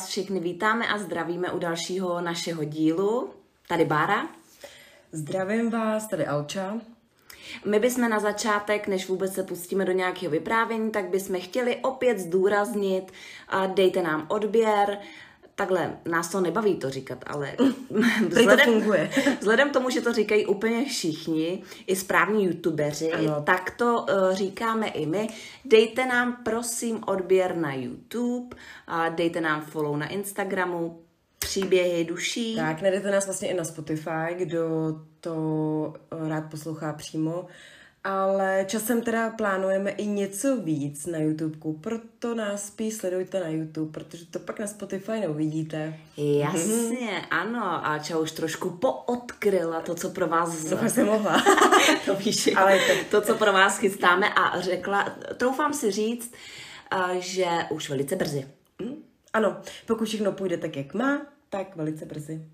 Vás všechny vítáme a zdravíme u dalšího našeho dílu. Tady Bára. Zdravím vás, tady Alča. My bychom na začátek, než vůbec se pustíme do nějakého vyprávění, tak bychom chtěli opět zdůraznit, dejte nám odběr, takhle, nás to nebaví to říkat, ale vzhledem, to funguje. vzhledem tomu, že to říkají úplně všichni, i správní youtubeři, ano. tak to uh, říkáme i my. Dejte nám prosím odběr na YouTube, a dejte nám follow na Instagramu, příběhy duší. Tak, najdete nás vlastně i na Spotify, kdo to uh, rád poslouchá přímo ale časem teda plánujeme i něco víc na YouTubeku, proto nás spíš sledujte na YouTube, protože to pak na Spotify neuvidíte. Jasně, ano, a Ča už trošku poodkryla to, co pro vás... To jsem mohla. to víš, ale to... to, co pro vás chystáme a řekla, troufám si říct, že už velice brzy. Hm? Ano, pokud všechno půjde tak, jak má, tak velice brzy.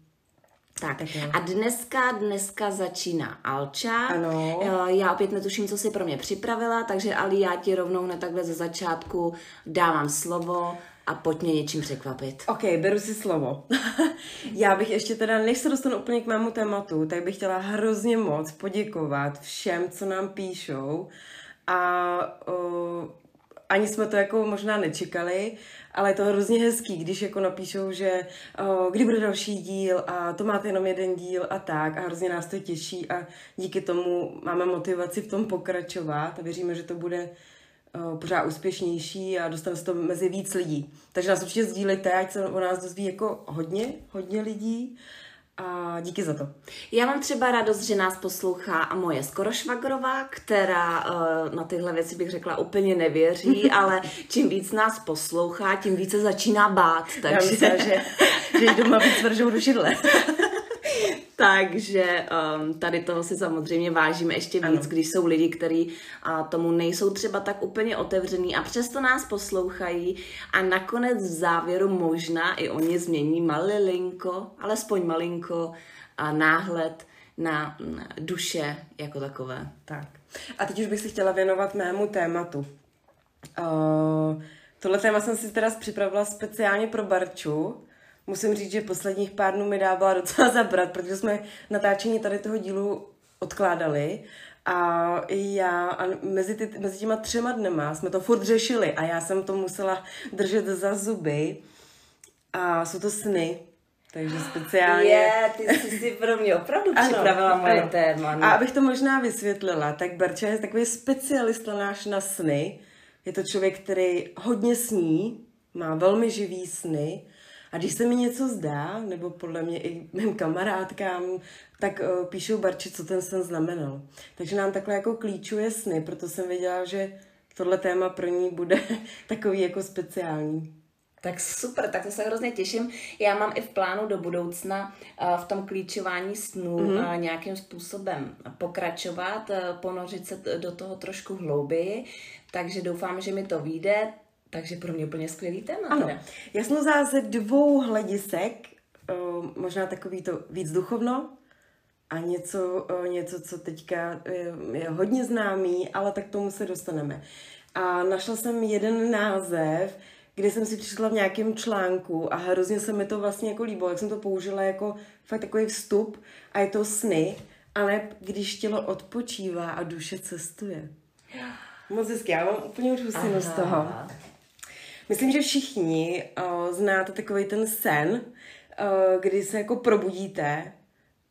Tak, a dneska, dneska začíná Alča. Ano. Eh, já opět netuším, co si pro mě připravila, takže Ali, já ti rovnou hned takhle ze začátku dávám slovo a pojď mě něčím překvapit. Ok, beru si slovo. já bych ještě teda, než se dostanu úplně k mému tématu, tak bych chtěla hrozně moc poděkovat všem, co nám píšou a uh, ani jsme to jako možná nečekali, ale je to hrozně hezký, když jako napíšou, že o, kdy bude další díl a to máte jenom jeden díl a tak a hrozně nás to těší a díky tomu máme motivaci v tom pokračovat a věříme, že to bude o, pořád úspěšnější a dostane se to mezi víc lidí. Takže nás určitě sdílejte, ať se o nás dozví jako hodně, hodně lidí a díky za to. Já mám třeba radost, že nás poslouchá a moje skoro švagrová, která uh, na tyhle věci bych řekla úplně nevěří, ale čím víc nás poslouchá, tím více začíná bát. Takže... Já myslím, že, že doma víc vržou do židle. Takže um, tady toho si samozřejmě vážíme ještě víc, ano. když jsou lidi, kteří uh, tomu nejsou třeba tak úplně otevřený a přesto nás poslouchají a nakonec v závěru možná i oni změní malilinko, alespoň malinko a náhled na, na duše jako takové. Tak. A teď už bych si chtěla věnovat mému tématu. Uh, tohle téma jsem si teda připravila speciálně pro Barču, musím říct, že posledních pár dnů mi dávala docela zabrat, protože jsme natáčení tady toho dílu odkládali a já a mezi, ty, mezi těma třema dnema jsme to furt řešili a já jsem to musela držet za zuby a jsou to sny, takže speciálně... Je, ty jsi si pro mě opravdu ano, připravila moje ano. téma. No. A abych to možná vysvětlila, tak Barča je takový specialista náš na sny. Je to člověk, který hodně sní, má velmi živý sny a když se mi něco zdá, nebo podle mě i mým kamarádkám, tak uh, píšou Barči, co ten sen znamenal. Takže nám takhle jako klíčuje sny, proto jsem věděla, že tohle téma pro ní bude takový jako speciální. Tak super, tak to se hrozně těším. Já mám i v plánu do budoucna uh, v tom klíčování snů mm-hmm. nějakým způsobem pokračovat, ponořit se do toho trošku hlouběji, takže doufám, že mi to vyjde. Takže pro mě úplně skvělý téma. Ano, teda. ze dvou hledisek, možná takový to víc duchovno a něco, něco, co teďka je hodně známý, ale tak tomu se dostaneme. A našla jsem jeden název, kde jsem si přišla v nějakém článku a hrozně se mi to vlastně jako líbilo, jak jsem to použila jako fakt takový vstup a je to sny, ale když tělo odpočívá a duše cestuje. Moc hezky, já mám úplně úžasnou z toho. Myslím, že všichni uh, znáte takový ten sen, uh, kdy se jako probudíte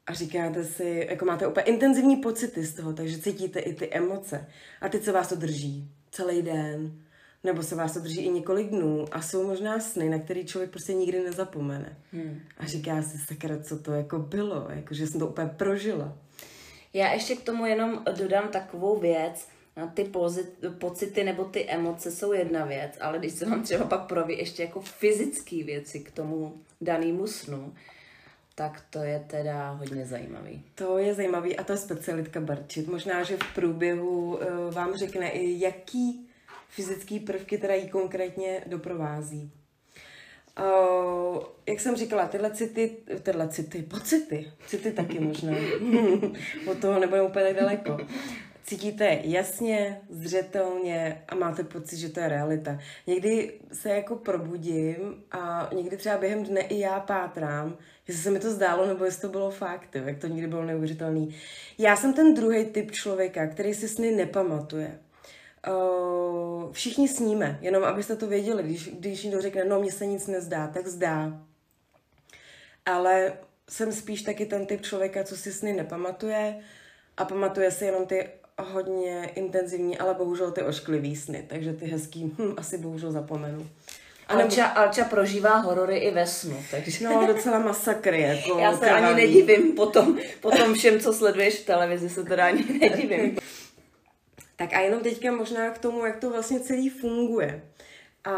a říkáte si, jako máte úplně intenzivní pocity z toho, takže cítíte i ty emoce. A teď se vás to drží celý den, nebo se vás to drží i několik dnů a jsou možná sny, na který člověk prostě nikdy nezapomene. Hmm. A říká si, sakra, co to jako bylo, jako, že jsem to úplně prožila. Já ještě k tomu jenom dodám takovou věc, No, ty pozit, pocity nebo ty emoce jsou jedna věc, ale když se vám třeba pak proví ještě jako fyzické věci k tomu danému snu, tak to je teda hodně zajímavý. To je zajímavý a to je specialitka Barčit. Možná, že v průběhu uh, vám řekne i jaký fyzický prvky teda jí konkrétně doprovází. Uh, jak jsem říkala, tyhle city, tyhle city, pocity, city taky možná, od toho nebudeme úplně tak daleko cítíte jasně, zřetelně a máte pocit, že to je realita. Někdy se jako probudím a někdy třeba během dne i já pátrám, jestli se mi to zdálo, nebo jestli to bylo fakt, jo, jak to někdy bylo neuvěřitelný. Já jsem ten druhý typ člověka, který si sny nepamatuje. Uh, všichni sníme, jenom abyste to věděli, když, když někdo řekne, no mně se nic nezdá, tak zdá. Ale jsem spíš taky ten typ člověka, co si sny nepamatuje a pamatuje si jenom ty hodně intenzivní, ale bohužel ty ošklivý sny, takže ty hezký hm, asi bohužel zapomenu. A nebo... Alča, Alča prožívá horory i ve snu, takže... No, docela masakry, jako Já se krvavý. ani nedivím po tom, po tom všem, co sleduješ v televizi, se teda ani nedivím. tak a jenom teďka možná k tomu, jak to vlastně celý funguje. A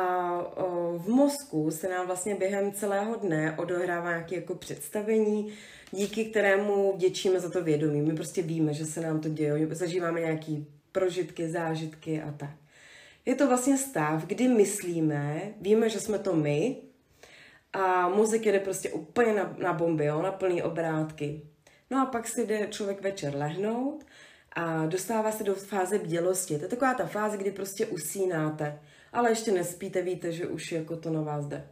v mozku se nám vlastně během celého dne odohrává nějaké jako představení, díky kterému vděčíme za to vědomí. My prostě víme, že se nám to děje, zažíváme nějaké prožitky, zážitky a tak. Je to vlastně stav, kdy myslíme, víme, že jsme to my a mozek jede prostě úplně na, na bomby, jo, na plný obrátky. No a pak si jde člověk večer lehnout a dostává se do fáze bdělosti. To je taková ta fáze, kdy prostě usínáte, ale ještě nespíte, víte, že už jako to na vás jde.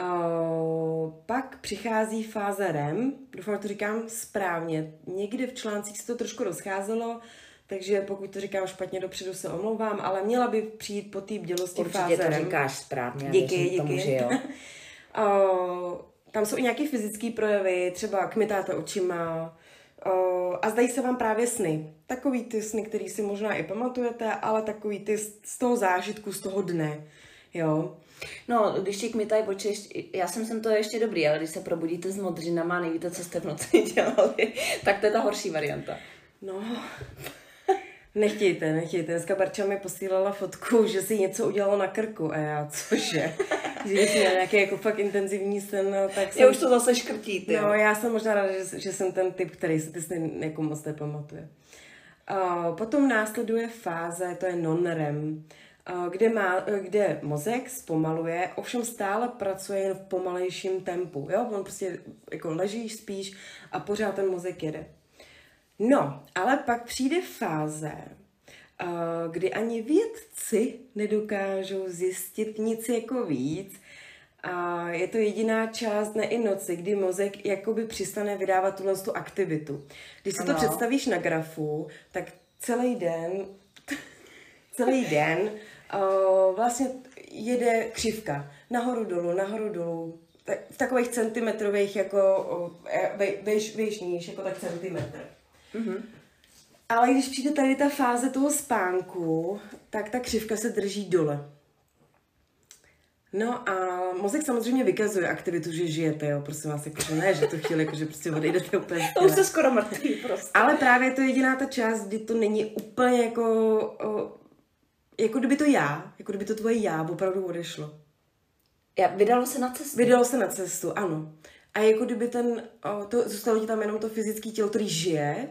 Uh, pak přichází fáze REM, doufám, že to říkám správně. Někdy v článcích se to trošku rozcházelo, takže pokud to říkám špatně dopředu, se omlouvám, ale měla by přijít po té bdělosti Určitě fáze to REM. říkáš správně. Díky, díky. Tomu, že jo. uh, tam jsou i nějaké fyzické projevy, třeba kmitáte očima, a zdají se vám právě sny. Takový ty sny, který si možná i pamatujete, ale takový ty z toho zážitku, z toho dne. Jo. No, když ti kmitají oči, já jsem sem to ještě dobrý, ale když se probudíte s modřinama a nevíte, co jste v noci dělali, tak to je ta horší varianta. No, nechtějte, nechtějte. Dneska Barča mi posílala fotku, že si něco udělalo na krku a já, cože? Že jsi měla nějaký jako fakt intenzivní sen, no, tak jsem... Já už to zase škrtí, ty. No, já jsem možná ráda, že, že jsem ten typ, který si ty sny jako moc nepamatuje. Uh, potom následuje fáze, to je non-REM, kde, má, kde mozek zpomaluje, ovšem stále pracuje jen v pomalejším tempu. Jo? On prostě jako ležíš, spíš a pořád ten mozek jede. No, ale pak přijde fáze, kdy ani vědci nedokážou zjistit nic jako víc, a je to jediná část dne i noci, kdy mozek jakoby přistane vydávat tuhle tu aktivitu. Když si ano. to představíš na grafu, tak celý den, celý den uh, vlastně jede křivka. Nahoru dolů, nahoru dolů. v takových centimetrových jako uh, vejš, vejš níž, jako tak centimetr. Mm-hmm. Ale když přijde tady ta fáze toho spánku, tak ta křivka se drží dole. No a mozek samozřejmě vykazuje aktivitu, že žijete, jo, prosím vás, jako, že ne, že to chvíli, jako, že prostě odejdete úplně. To už jste skoro mrtvý prostě. Ale právě je to jediná ta část, kdy to není úplně jako o, jako kdyby to já, jako kdyby to tvoje já opravdu odešlo. Já, vydalo se na cestu. Vydalo se na cestu, ano. A jako kdyby ten, o, to, zůstalo ti tam jenom to fyzické tělo, který žije,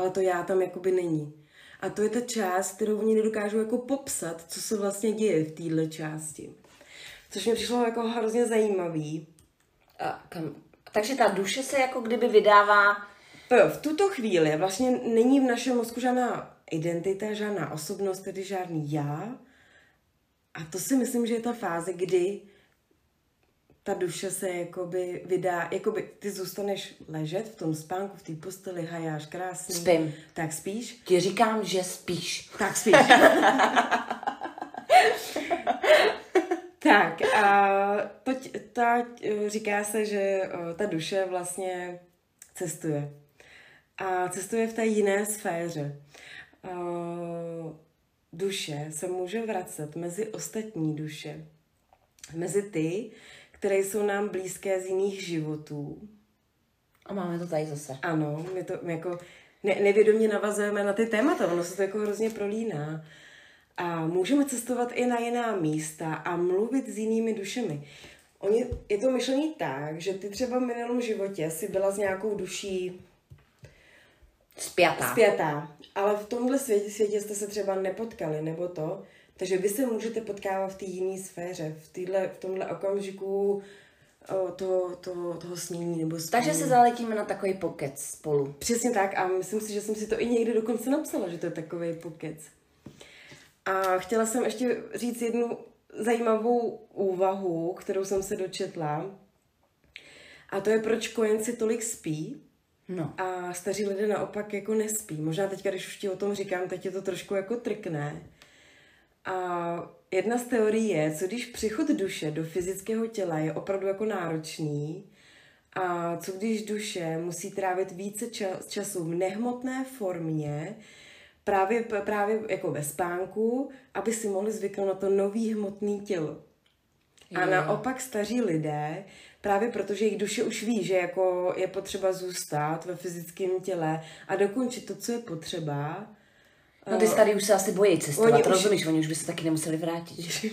ale to já tam jakoby není. A to je ta část, kterou oni nedokážou jako popsat, co se vlastně děje v téhle části. Což mi přišlo jako hrozně zajímavý. A kam? Takže ta duše se jako kdyby vydává... To jo, v tuto chvíli vlastně není v našem mozku žádná identita, žádná osobnost, tedy žádný já. A to si myslím, že je ta fáze, kdy ta duše se jakoby vydá, jakoby ty zůstaneš ležet v tom spánku, v té posteli, hajáš krásně. Spím. Tak spíš? Ti říkám, že spíš. Tak spíš. tak a to, ta, říká se, že ta duše vlastně cestuje. A cestuje v té jiné sféře. Duše se může vracet mezi ostatní duše, mezi ty, které jsou nám blízké z jiných životů. A máme to tady zase. Ano, my to my jako ne, nevědomě navazujeme na ty témata, ono se to jako hrozně prolíná. A můžeme cestovat i na jiná místa a mluvit s jinými dušemi. Oni, je to myšlení tak, že ty třeba v minulém životě si byla s nějakou duší Spjatá. Spjatá. Ale v tomhle světě, světě jste se třeba nepotkali, nebo to. Takže vy se můžete potkávat v té jiné sféře. V, týhle, v tomhle okamžiku o, toho, toho, toho snění nebo spolu. Takže se zaletíme na takový pokec spolu. Přesně tak a myslím si, že jsem si to i někdy dokonce napsala, že to je takový pokec. A chtěla jsem ještě říct jednu zajímavou úvahu, kterou jsem se dočetla. A to je, proč kojenci tolik spí No. a staří lidé naopak jako nespí. Možná teď, když už ti o tom říkám, teď je to trošku jako trkne. A jedna z teorií je, co když přechod duše do fyzického těla je opravdu jako náročný a co když duše musí trávit více ča- času v nehmotné formě, právě, právě jako ve spánku, aby si mohli zvyknout na to nový hmotný tělo. A naopak staří lidé, právě protože jejich duše už ví, že jako je potřeba zůstat ve fyzickém těle a dokončit to, co je potřeba. No ty starý už se asi bojí cestovat, Oni oni už- rozumíš, oni už by se taky nemuseli vrátit.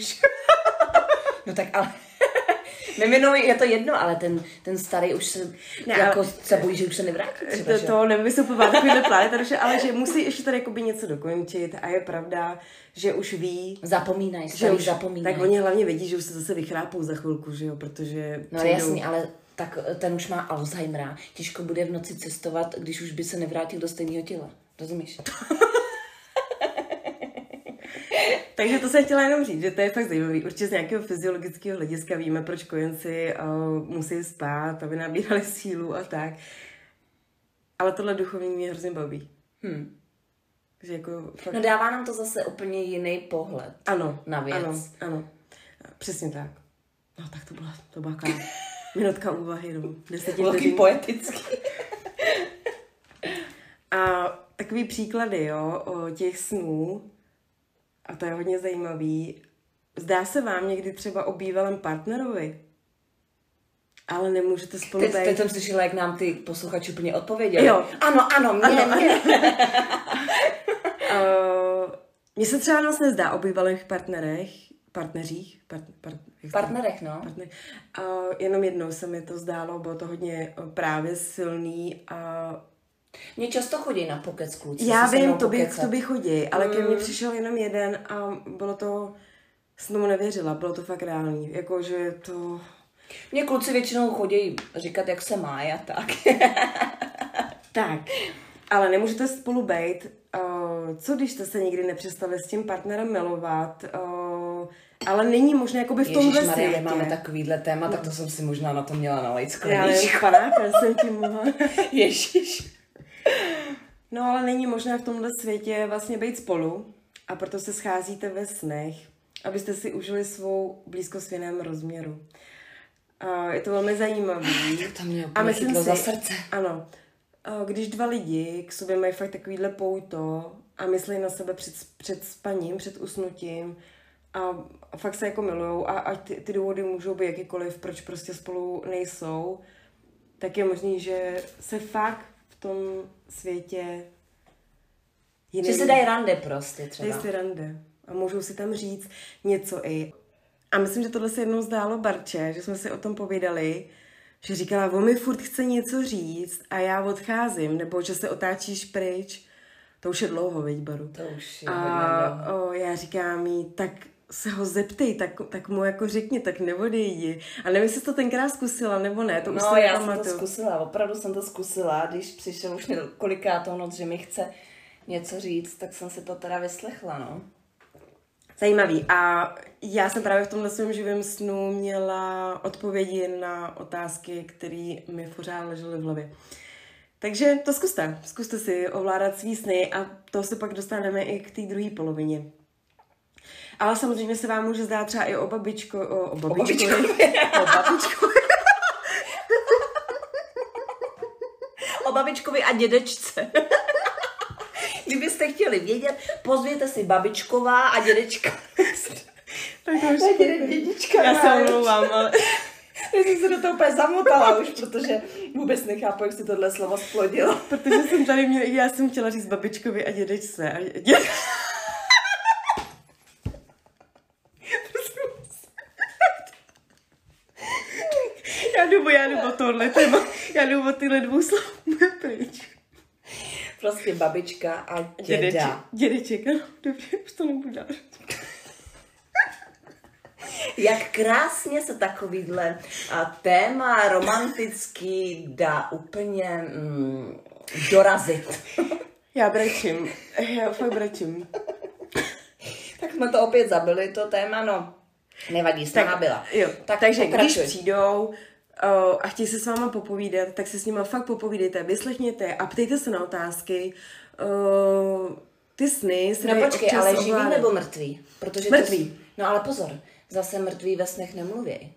no tak ale... Mimino je to jedno, ale ten, ten starý už se, Ne, jako ale- se bojí, že už se nevrátí. Třeba, To, že? to nevím, jestli úplně takovýhle plány, takže, ale že musí ještě tady jakoby něco dokončit a je pravda, že už ví, Zapomínají, že už, zapomínají. tak oni hlavně vědí, že už se zase vychrápou za chvilku, že jo, protože No jasný, ale tak ten už má Alzheimera. Těžko bude v noci cestovat, když už by se nevrátil do stejného těla. Rozumíš? Takže to jsem chtěla jenom říct, že to je fakt zajímavý. Určitě z nějakého fyziologického hlediska víme, proč kojenci uh, musí spát, aby nabírali sílu a tak. Ale tohle duchovní mě hrozně baví. Hm. Že jako fakt... No dává nám to zase úplně jiný pohled. ano, na věc. Ano, ano. Přesně tak. No tak to byla, to byla taková minutka úvahy, no. Velký poetický. A takový příklady, jo, o těch snů, a to je hodně zajímavý. Zdá se vám někdy třeba o bývalém partnerovi, ale nemůžete spolu Teď, teď jsem slyšela, jak nám ty posluchači úplně odpověděli. Jo. Ano, ano, mě, Ano, mě. Uh, Mně se třeba nás nezdá o bývalých partnerech, partneřích, part, part, Partnerech, no. partner. Uh, jenom jednou se mi to zdálo, bylo to hodně uh, právě silný a Mně často chodí na pokec kluci. Já vím, to by, to by chodí, ale ke mně Mm. přišel jenom jeden a bylo to, jsem tomu nevěřila, bylo to fakt reálný, jakože to, Mně kluci většinou chodí říkat, jak se má a tak. tak, ale nemůžete spolu být, uh, co když jste se nikdy nepřestali s tím partnerem milovat, uh, ale není možné jakoby v tomhle Ježíš světě. máme takovýhle téma, tak to jsem si možná na to měla nalejt Já nevím, skleničku. panáka jsem ti mohla. Ježíš. No ale není možné v tomhle světě vlastně být spolu a proto se scházíte ve snech, abyste si užili svou blízkost v jiném rozměru. A je to velmi zajímavý. To mě A myslím si, za srdce. ano, když dva lidi k sobě mají fakt takovýhle pouto a myslí na sebe před, před spaním, před usnutím a, a fakt se jako milujou a, a ty, ty důvody můžou být jakýkoliv, proč prostě spolu nejsou, tak je možný, že se fakt tom světě jiný Že se dají rande prostě třeba. Dají si rande. A můžou si tam říct něco i. A myslím, že tohle se jednou zdálo Barče, že jsme si o tom povídali, že říkala, on mi furt chce něco říct a já odcházím, nebo že se otáčíš pryč. To už je dlouho, veď, Baru. To už je A o, já říkám jí, tak se ho zeptej, tak, tak mu jako řekni, tak neodejdi. A nevím, jestli to tenkrát zkusila, nebo ne, to už No, si já jsem to zkusila, opravdu jsem to zkusila, když přišel už několikátou noc, že mi chce něco říct, tak jsem si to teda vyslechla, no. Zajímavý. A já jsem právě v tomhle svém živém snu měla odpovědi na otázky, které mi pořád ležely v hlavě. Takže to zkuste. Zkuste si ovládat svý sny a to se pak dostaneme i k té druhé polovině. Ale samozřejmě se vám může zdát třeba i o babičko, o, o babičkovi. O babičkovi. O babičkovi a dědečce. Kdybyste chtěli vědět, pozvěte si babičková a dědečka. Tak to už A děde, dědička. Já se omlouvám, ale... Já jsem se do toho úplně zamotala už, protože vůbec nechápu, jak si tohle slovo splodilo. Protože jsem tady měla, já jsem chtěla říct babičkovi a dědečce. A dě... já jdu, já jdu o tohle téma, já jdu o tyhle dvou slov pryč. Prostě babička a Dědeček, děda. dědeček, ano, dobře, už to nebudu dál. Jak krásně se takovýhle a, téma romantický dá úplně mm, dorazit. Já brečím. Já fakt brečím. tak jsme to opět zabili, to téma, no. Nevadí, tak, byla. Jo. Tak Takže pokračuj. když přijdou a chtějí se s váma popovídat, tak se s nimi fakt popovídejte, vyslechněte a ptejte se na otázky. Uh, ty sny se No počkej, ale živý nebo mrtvý? Protože mrtvý. To, no ale pozor, zase mrtví ve snech nemluví.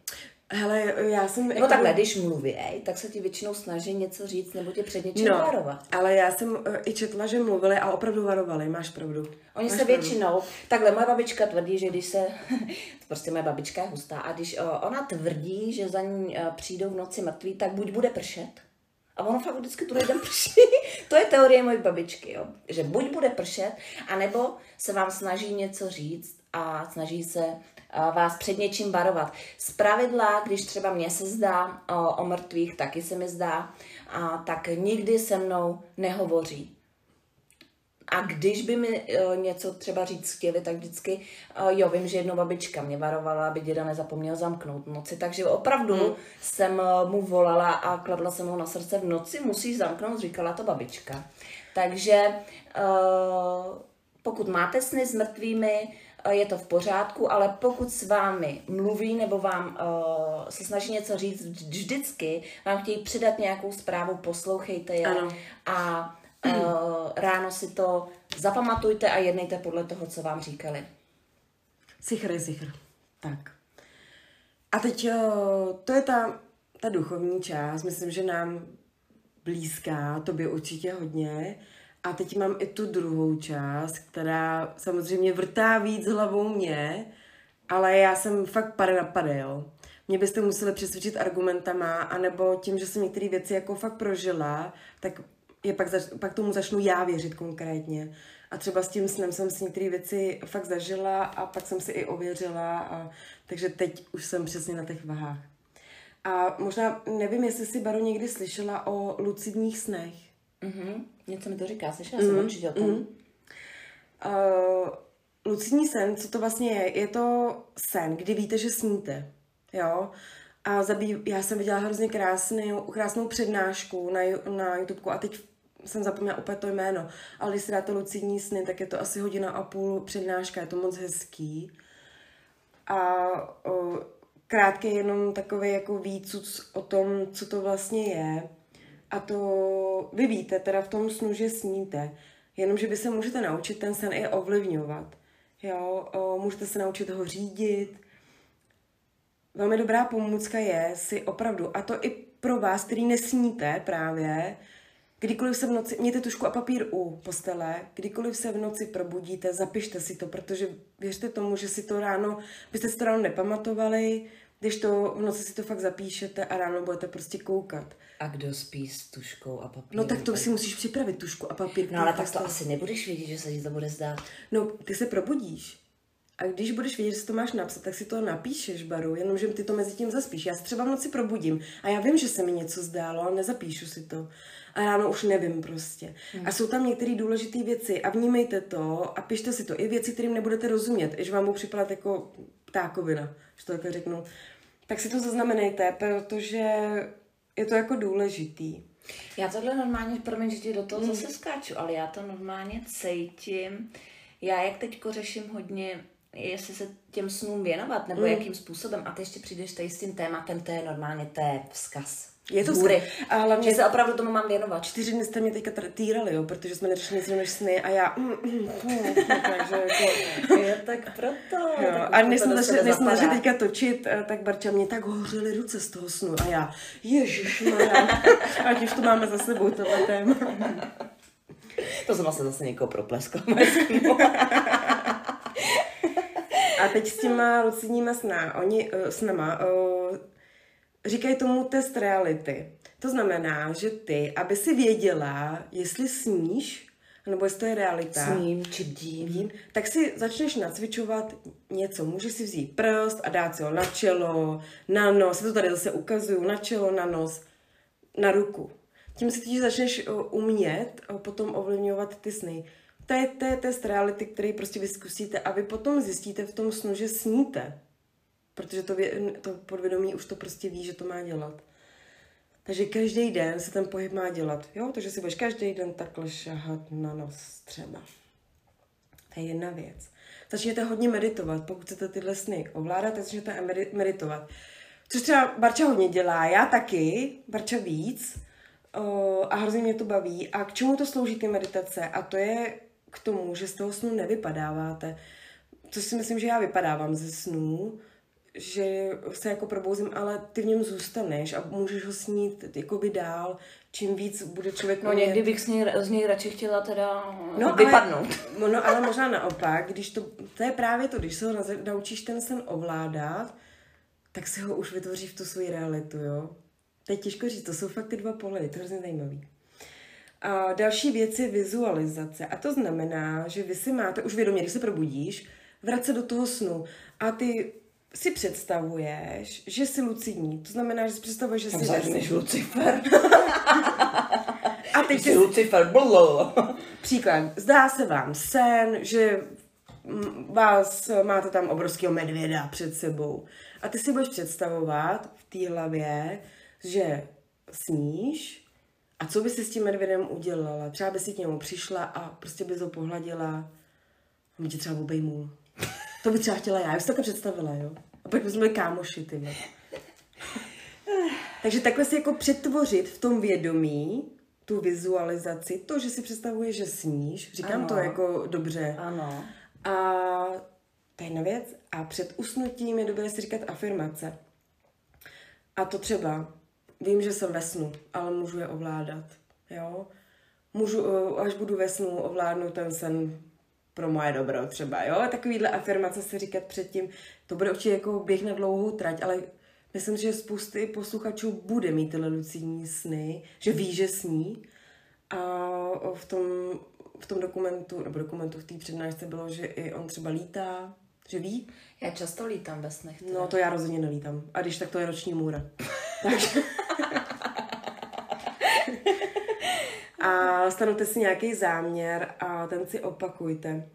Hele, já jsem... No jako... takhle, když mluví, tak se ti většinou snaží něco říct nebo tě před něčím no, varovat. ale já jsem uh, i četla, že mluvili a opravdu varovali, máš pravdu. Oni máš se pravdu. většinou, takhle moje babička tvrdí, že když se, prostě moje babička je hustá, a když uh, ona tvrdí, že za ní uh, přijdou v noci mrtví, tak buď bude pršet, a ono fakt vždycky tu lidem prší. to je teorie mojí babičky, jo. Že buď bude pršet, anebo se vám snaží něco říct a snaží se vás před něčím varovat. Z pravidla, když třeba mě se zdá o, o mrtvých, taky se mi zdá, a, tak nikdy se mnou nehovoří. A když by mi uh, něco třeba říct chtěli, tak vždycky, uh, jo, vím, že jednou babička mě varovala, aby děda nezapomněl zamknout v noci, takže opravdu hmm. jsem uh, mu volala a kladla jsem mu na srdce v noci, musíš zamknout, říkala to babička. Takže pokud máte sny s mrtvými, je to v pořádku, ale pokud s vámi mluví nebo vám uh, se snaží něco říct vždycky, vám chtějí předat nějakou zprávu, poslouchejte je ano. a uh, ráno si to zapamatujte a jednejte podle toho, co vám říkali. Sichr je sichr. Tak. A teď uh, to je ta, ta duchovní část, myslím, že nám blízká, tobě určitě hodně. A teď mám i tu druhou část, která samozřejmě vrtá víc hlavou mě, ale já jsem fakt pade na pade, jo. Mě byste museli přesvědčit argumentama, anebo tím, že jsem některé věci jako fakt prožila, tak je pak, zač- pak tomu začnu já věřit konkrétně. A třeba s tím snem jsem si některé věci fakt zažila a pak jsem si i ověřila, a, takže teď už jsem přesně na těch vahách. A možná, nevím, jestli si Baru někdy slyšela o lucidních snech. Mm-hmm. Něco mi to říká, slyšela jsem mm-hmm. určitě o tom. Mm-hmm. Uh, lucidní sen, co to vlastně je? Je to sen, kdy víte, že sníte. Jo? A zabý, já jsem viděla hrozně krásný, krásnou přednášku na, na YouTube a teď jsem zapomněla úplně to jméno, ale když si dáte lucidní sny, tak je to asi hodina a půl přednáška, je to moc hezký. A o, krátký jenom takový jako výcud o tom, co to vlastně je. A to vy víte teda v tom snu, že sníte. Jenomže vy se můžete naučit ten sen i ovlivňovat. Jo, o, můžete se naučit ho řídit. Velmi dobrá pomůcka je si opravdu, a to i pro vás, který nesníte právě, Kdykoliv se v noci, mějte tušku a papír u postele, kdykoliv se v noci probudíte, zapište si to, protože věřte tomu, že si to ráno, byste si to ráno nepamatovali, když to v noci si to fakt zapíšete a ráno budete prostě koukat. A kdo spí s tuškou a papírem? No tak to si musíš připravit tušku a papír. No ale tak to asi nebudeš vědět, že se ti to bude zdát. No, ty se probudíš. A když budeš vědět, že si to máš napsat, tak si to napíšeš, Baru, jenomže ty to mezi tím zaspíš. Já se třeba v noci probudím a já vím, že se mi něco zdálo, ale nezapíšu si to. A ráno už nevím prostě. Hmm. A jsou tam některé důležité věci a vnímejte to a pište si to. I věci, kterým nebudete rozumět, že vám budou připadat jako ptákovina, že to takhle řeknu. Tak si to zaznamenejte, protože je to jako důležitý. Já tohle normálně, promiň, že ti do toho hmm. zase skáču, ale já to normálně cítím. Já jak teďko řeším hodně jestli se těm snům věnovat, nebo mm. jakým způsobem. A ty ještě přijdeš tady s tím tématem, to je normálně, to je vzkaz. Je to vzkaz. Ale mě... Že se opravdu tomu mám věnovat. Čtyři dny jste mě teďka týrali, jo, protože jsme neřešili nic než sny a já... Mm, mm, mm, takže jako... je tak proto. Jo. Tak a než jsme začali, teďka točit, eh, tak Barča mě tak hořily ruce z toho snu a já, ježišmarja, ať už to máme za sebou, tohle téma. to jsem vlastně zase někoho propleskla. A teď s těma lucidníma sna, oni, uh, snama, uh, říkají tomu test reality. To znamená, že ty, aby si věděla, jestli sníš, nebo jestli to je realita. Sním či bdím. Tak si začneš nacvičovat něco. Můžeš si vzít prst a dát si ho na čelo, na nos. to tady zase ukazuju. Na čelo, na nos, na ruku. Tím si teď začneš umět potom ovlivňovat ty sny to je, to je test reality, který prostě vy zkusíte a vy potom zjistíte v tom snu, že sníte. Protože to, vě, to podvědomí už to prostě ví, že to má dělat. Takže každý den se ten pohyb má dělat, jo? Takže si budeš každý den takhle šahat na nos třeba. To je jedna věc. Začněte hodně meditovat, pokud chcete tyhle sny ovládat, začněte meditovat. Což třeba Barča hodně dělá, já taky, Barča víc, o, a hrozně mě to baví. A k čemu to slouží ty meditace? A to je k tomu, že z toho snu nevypadáváte. Což si myslím, že já vypadávám ze snů, že se jako probouzím, ale ty v něm zůstaneš a můžeš ho snít jakoby dál, čím víc bude člověk No někdy bych z něj, z něj radši chtěla teda no, vypadnout. Ale, no ale možná naopak, když to, to je právě to, když se ho naučíš ten sen ovládat, tak se ho už vytvoří v tu svoji realitu, jo. To je těžko říct, to jsou fakt ty dva pohledy, to je hrozně zajímavý. A další věc je vizualizace. A to znamená, že vy si máte už vědomě, když se probudíš, vracet do toho snu. A ty si představuješ, že jsi lucidní. To znamená, že si představuješ, že jsi... Tam než Lucifer. A teď jsi Lucifer, bllo. Příklad. Zdá se vám sen, že vás máte tam obrovského medvěda před sebou. A ty si budeš představovat v té hlavě, že sníš a co by si s tím medvědem udělala. Třeba by si k němu přišla a prostě by ho pohladila a by tě třeba obejmul. To by třeba chtěla já, já bych si takhle představila, jo. A pak bychom byli kámoši, ty. Takže takhle si jako přetvořit v tom vědomí tu vizualizaci, to, že si představuje, že sníš, říkám ano. to jako dobře. Ano. A to je jedna věc. A před usnutím je dobré si říkat afirmace. A to třeba, vím, že jsem ve snu, ale můžu je ovládat. Jo? Můžu, eh, až budu ve snu, ovládnout ten sen pro moje dobro třeba, jo? Takovýhle afirmace se říkat předtím, to bude určitě jako běh na dlouhou trať, ale myslím, že spousty posluchačů bude mít tyhle lucidní sny, že ví, že sní. A v tom, v tom dokumentu, nebo dokumentu v té přednášce bylo, že i on třeba lítá, že ví? Já často lítám ve snech. Teda. No to já rozhodně nelítám. A když tak to je roční můra. Takže... a stanovte si nějaký záměr a ten si opakujte.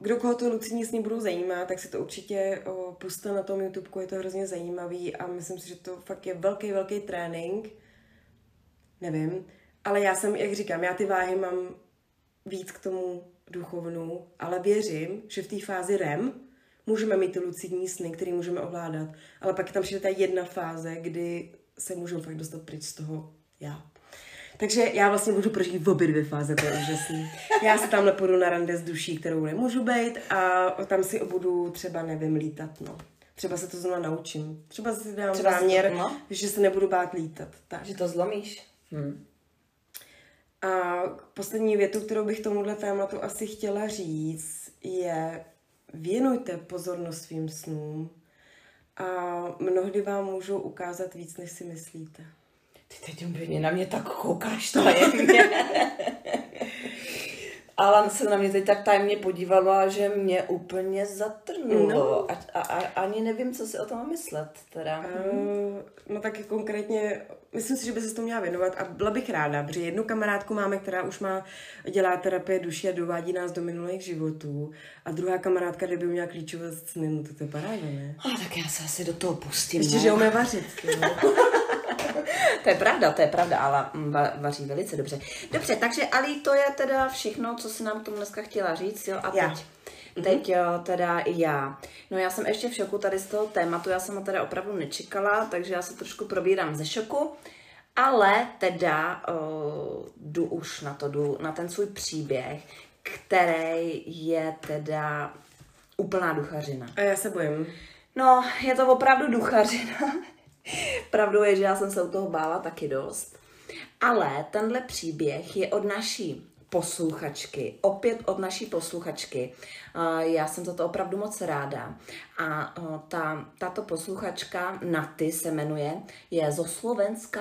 Kdo koho to lucidní sny budou zajímat, tak si to určitě puste na tom YouTube, je to hrozně zajímavý a myslím si, že to fakt je velký, velký trénink. Nevím, ale já jsem, jak říkám, já ty váhy mám víc k tomu duchovnu, ale věřím, že v té fázi REM můžeme mít ty lucidní sny, které můžeme ovládat, ale pak tam přijde ta jedna fáze, kdy se můžeme fakt dostat pryč z toho já. Takže já vlastně můžu prožít v obě dvě fáze, to je úžasný. Já se tamhle půjdu na rande s duší, kterou nemůžu být a tam si budu třeba, nevím, lítat, no. Třeba se to znovu naučím. Třeba si dám třeba záměr, to, no? že se nebudu bát lítat. Tak. Že to zlomíš. Hmm. A poslední větu, kterou bych tomuhle tématu asi chtěla říct, je věnujte pozornost svým snům a mnohdy vám můžou ukázat víc, než si myslíte. Ty teď úplně na mě tak koukáš tajemně. Alan se na mě teď tak tajemně podívala, že mě úplně zatrnulo. No. A, a, a ani nevím, co si o tom myslet. Teda. Uh, no tak konkrétně, myslím si, že by se to měla věnovat a byla bych ráda, protože jednu kamarádku máme, která už má, dělá terapie duši a dovádí nás do minulých životů a druhá kamarádka, kde by měla klíčové sny, no to, to je paráda, ne? A tak já se asi do toho pustím. Ještě, no. že umí vařit. to je pravda, to je pravda, ale va- vaří velice dobře. Dobře, takže Ali, to je teda všechno, co si nám tomu dneska chtěla říct, jo? A já. teď, mhm. teď jo, teda i já. No já jsem ještě v šoku tady z toho tématu, já jsem ho teda opravdu nečekala, takže já se trošku probírám ze šoku. Ale teda uh, jdu už na to, jdu na ten svůj příběh, který je teda úplná duchařina. A já se bojím. No, je to opravdu duchařina. Pravdou je, že já jsem se u toho bála taky dost. Ale tenhle příběh je od naší posluchačky, opět od naší posluchačky. Já jsem za to opravdu moc ráda. A ta, tato posluchačka, Naty se jmenuje, je zo Slovenska,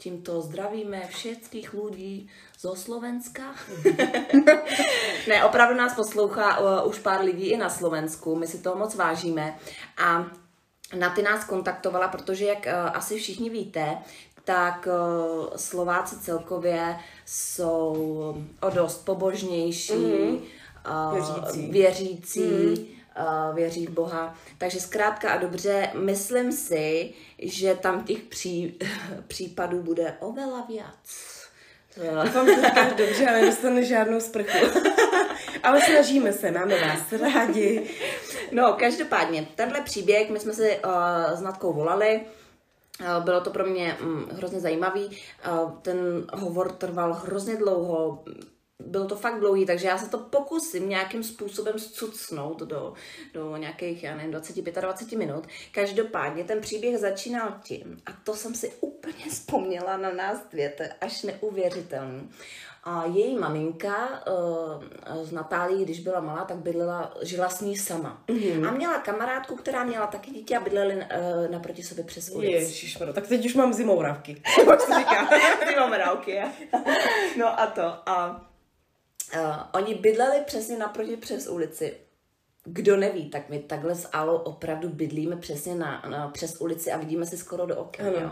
Tímto zdravíme všetkých lidí zo Slovenska. ne, opravdu nás poslouchá uh, už pár lidí i na Slovensku, my si toho moc vážíme. A na ty nás kontaktovala, protože jak uh, asi všichni víte, tak uh, Slováci celkově jsou o dost pobožnější, mm-hmm. věřící, věřící mm-hmm. věří v Boha. Takže zkrátka a dobře, myslím si, že tam těch pří, případů bude oveľa víc. Doufám, že to dobře, ale nedostane žádnou sprchu. ale snažíme se, máme vás rádi. No, každopádně, tenhle příběh, my jsme si uh, s Natkou volali, bylo to pro mě mm, hrozně zajímavý. Ten hovor trval hrozně dlouho, byl to fakt dlouhý, takže já se to pokusím nějakým způsobem zcucnout do, do nějakých, já nevím, 25-20 minut. Každopádně ten příběh začínal tím, a to jsem si úplně vzpomněla na nás dvě, to je až neuvěřitelný. A její maminka uh, z Natálii, když byla malá, tak bydlela, žila s ní sama. Mm-hmm. A měla kamarádku, která měla taky dítě a bydleli uh, naproti sobě přes ulici. Ježišmaro, tak teď už mám zimouravky. zimouravky, No a to. A Uh, oni bydleli přesně naproti přes ulici. Kdo neví, tak my takhle s Alou opravdu bydlíme přesně na, na, přes ulici a vidíme si skoro do oken. Jo.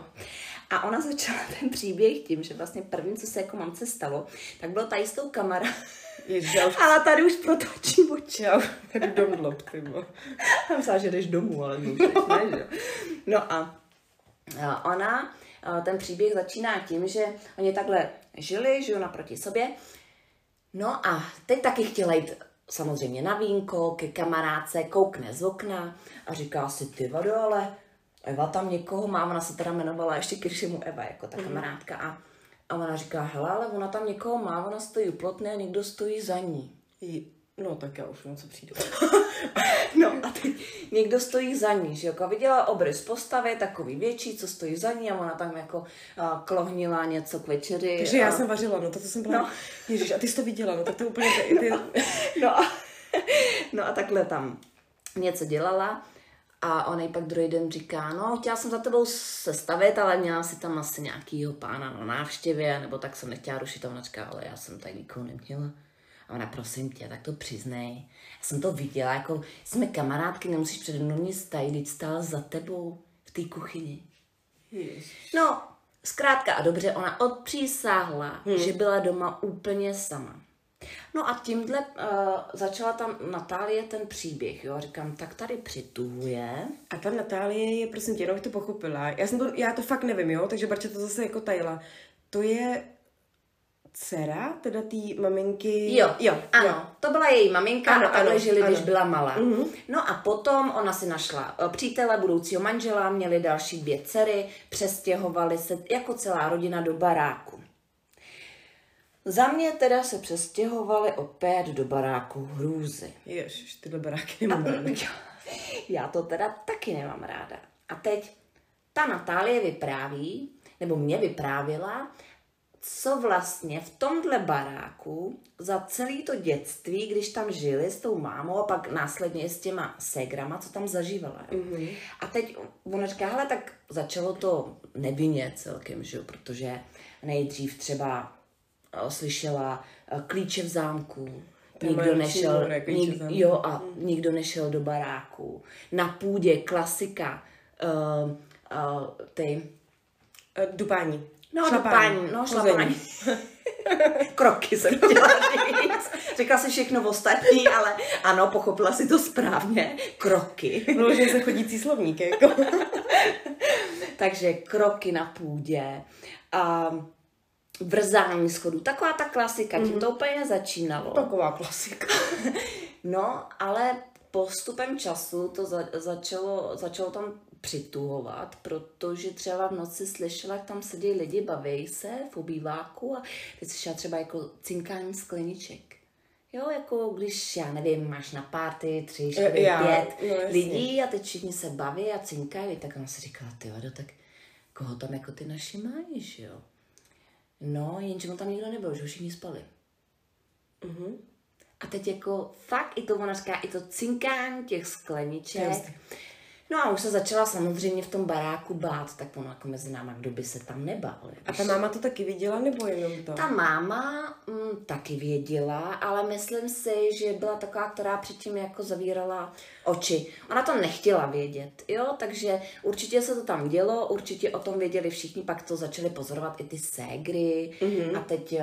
A ona začala ten příběh tím, že vlastně první, co se jako mamce stalo, tak bylo tady s tou kamera. Ježiš, už... Ale tady už protočí oči. Já jdu domů, ty Já myslela, že jdeš domů, ale už ne, že No a, ona, ten příběh začíná tím, že oni takhle žili, žiju naproti sobě No a teď taky chtěla jít samozřejmě na vínko, ke kamarádce, koukne z okna a říká si, ty vado, ale Eva tam někoho má, ona se teda jmenovala ještě Kiršimu Eva, jako ta mm. kamarádka a, a ona říká, hele, ale ona tam někoho má, ona stojí u plotny a někdo stojí za ní. No, tak já už co přijdu. no a teď někdo stojí za ní, že jako viděla obrys postavy, takový větší, co stojí za ní a ona tam jako uh, klohnila něco k večeři. Takže a... já jsem vařila, no to, to jsem byla, no. Ježiš, a ty jsi to viděla, no tak to úplně, ty... no, no, a, no a takhle tam něco dělala a on jej pak druhý den říká, no chtěla jsem za tebou sestavit, ale měla si tam asi nějakýho pána na návštěvě, nebo tak jsem nechtěla rušit a ona říká, ale já jsem tady nikoho neměla. A ona, prosím tě, tak to přiznej. Já jsem to viděla, jako jsme kamarádky, nemusíš přede mnou nic tajit, teď stál za tebou v té kuchyni. Jež. No, zkrátka a dobře, ona odpřísáhla, hmm. že byla doma úplně sama. No a tímhle uh, začala tam Natálie ten příběh, jo, říkám, tak tady přituhuje. A ta Natálie je, prosím tě, jenom to pochopila, já, jsem to, já to fakt nevím, jo, takže Barča to zase jako tajila. To je dcera, teda té maminky. Jo, jo, ano, jo. to byla její maminka ano, a takhle ano, žili, ano. když byla malá. Mm-hmm. No a potom ona si našla eh, přítele, budoucího manžela, měli další dvě dcery, přestěhovali se jako celá rodina do baráku. Za mě teda se přestěhovali opět do baráku hrůzy. Ježiš, tyhle baráky nemám ráda. Já to teda taky nemám ráda. A teď ta Natálie vypráví, nebo mě vyprávila, co vlastně v tomhle baráku za celý to dětství, když tam žili s tou mámou a pak následně s těma ségrama, co tam zažívala. Mm-hmm. A teď ona říká, hele, tak začalo to nevinně celkem, že jo, protože nejdřív třeba slyšela o, klíče v zámku, nikdo nešel, nik, jo, a mm. nikdo nešel do baráku. Na půdě klasika, uh, uh, ty... Dupání. No, šlapání. do paní, no, šlapání. Kroky jsem chtěla říct. Řekla si všechno ostatní, ale ano, pochopila si to správně. Kroky. Vložně se chodící slovník, jako. Takže kroky na půdě. A vrzání schodů. Taková ta klasika, tím mm-hmm. to úplně začínalo. Taková klasika. no, ale postupem času to za, začalo, začalo tam přituhovat, protože třeba v noci slyšela, jak tam sedí lidi, baví se v obýváku a teď slyšela třeba jako cinkání skleniček. Jo, jako když, já nevím, máš na párty tři, čtyři, pět jo, lidí a teď všichni se baví a cinkají, tak ona si říkala, ty vado, tak koho tam jako ty naši že jo? No, jenže on tam nikdo nebyl, že všichni spali. Uh-huh. A teď jako fakt i to ona říká, i to cinkání těch skleniček. Jasně No a už se začala samozřejmě v tom baráku bát, tak ono jako mezi náma, kdo by se tam nebál. A ta máma to taky viděla, nebo jenom to? Ta máma mm, taky věděla, ale myslím si, že byla taková, která předtím jako zavírala oči. Ona to nechtěla vědět, jo, takže určitě se to tam dělo, určitě o tom věděli všichni, pak to začaly pozorovat i ty ségry mm-hmm. a teď uh,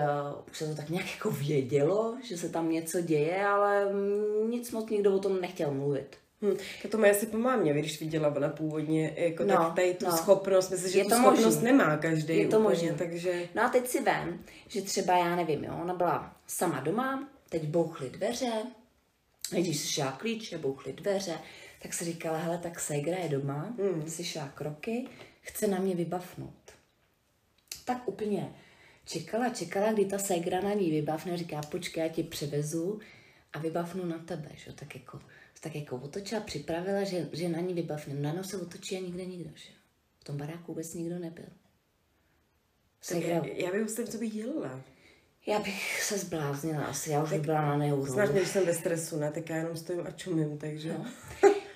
už se to tak nějak jako vědělo, že se tam něco děje, ale mm, nic moc nikdo o tom nechtěl mluvit. Hmm. To má asi po mámě, když viděla ona původně, jako no, tak tady tu no. schopnost, myslím, že je tu to schopnost možný. nemá každý je to úplně, možný. takže... No a teď si vem, že třeba, já nevím, jo, ona byla sama doma, teď bouchly dveře, když si šla klíče, bouchly dveře, tak si říkala, hele, tak Segra je doma, hmm. si šla kroky, chce na mě vybavnout. Tak úplně čekala, čekala, kdy ta Segra na ní vybavne, říká, počkej, já ti převezu a vybavnu na tebe, že tak jako tak jako otočila, připravila, že, že na ní vybavne. Na se otočí a nikde nikdo, že V tom baráku vůbec nikdo nebyl. Tak já, já bych se co bych dělala. Já bych se zbláznila asi, já už bych byla na neuro. Když jsem ve stresu, ne, tak já jenom stojím a čumím, takže... No.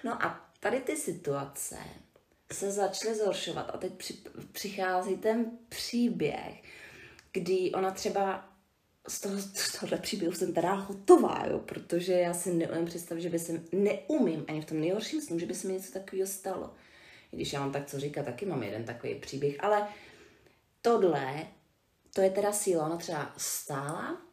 no a tady ty situace se začaly zhoršovat a teď při, přichází ten příběh, kdy ona třeba z, toho, z tohohle příběhu jsem teda hotová, jo, protože já si neumím představit, že by se, neumím ani v tom nejhorším snu, že by se mi něco takového stalo. I když já mám tak co říkat, taky mám jeden takový příběh, ale tohle, to je teda síla, ona třeba stála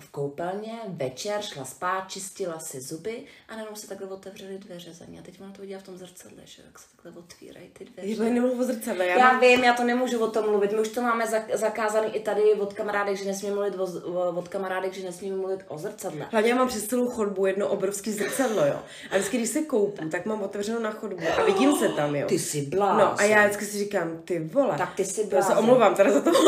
v koupelně, večer šla spát, čistila si zuby a najednou se takhle otevřely dveře za ní. A teď ona to viděla v tom zrcadle, že jak se takhle otvírají ty dveře. Já nemluvu o zrcadle. Já, já mám... vím, já to nemůžu o tom mluvit. My už to máme zakázaný i tady od kamarádek, že nesmíme mluvit o, od kamarádek, že nesmíme mluvit o zrcadle. Hlavně já mám přes celou chodbu jedno obrovské zrcadlo, jo. A vždycky, když se koupím, tak mám otevřeno na chodbu a vidím se tam, jo. Ty jsi blázen. No a já vždycky si říkám, ty vole. Tak ty jsi blázen. Já se omlouvám teda za to.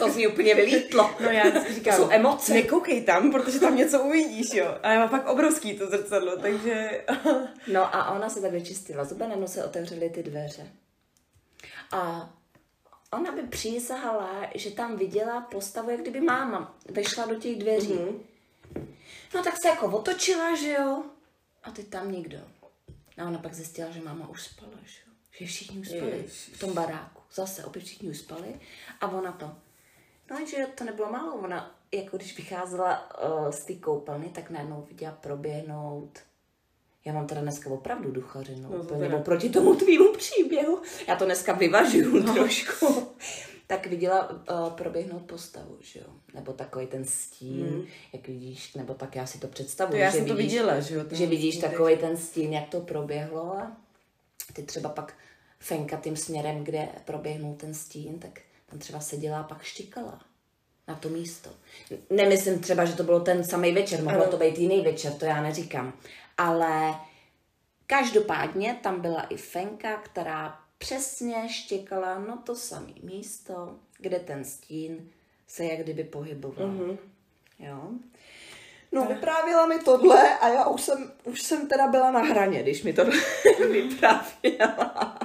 to z úplně vylítlo. No já vždycky říkám, jsou emoce. Nekoukej tam, protože tam něco uvidíš, jo. A já mám fakt obrovský to zrcadlo, takže... no a ona se tak vyčistila zuby, nebo se otevřely ty dveře. A ona by přísahala, že tam viděla postavu, jak kdyby máma vešla do těch dveří. Mm-hmm. No tak se jako otočila, že jo. A teď tam nikdo. A ona pak zjistila, že máma už spala, že jo. Že všichni už spali Ježiš. v tom baráku. Zase opět všichni už spali. A ona to. No, že to nebylo málo. Ona, jako když vycházela uh, z té koupelny, tak najednou viděla proběhnout já mám teda dneska opravdu duchařinu, no, úplně teda. proti tomu tvýmu příběhu. Já to dneska vyvažuju no. trošku. tak viděla uh, proběhnout postavu, že jo? Nebo takový ten stín, hmm. jak vidíš, nebo tak já si to představuji. To já že jsem vidíš, to viděla, že jo? Že vidíš takový ten stín, jak to proběhlo a ty třeba pak fenka tím směrem, kde proběhnul ten stín, tak tam třeba seděla a pak štikala na to místo. Nemyslím třeba, že to bylo ten samý večer, mohlo to být jiný večer, to já neříkám. Ale každopádně tam byla i Fenka, která přesně štěkala na to samé místo, kde ten stín se jak kdyby pohyboval. Mm-hmm. Jo. No, vyprávěla mi tohle a já už jsem, už jsem teda byla na hraně, když mi to vyprávěla.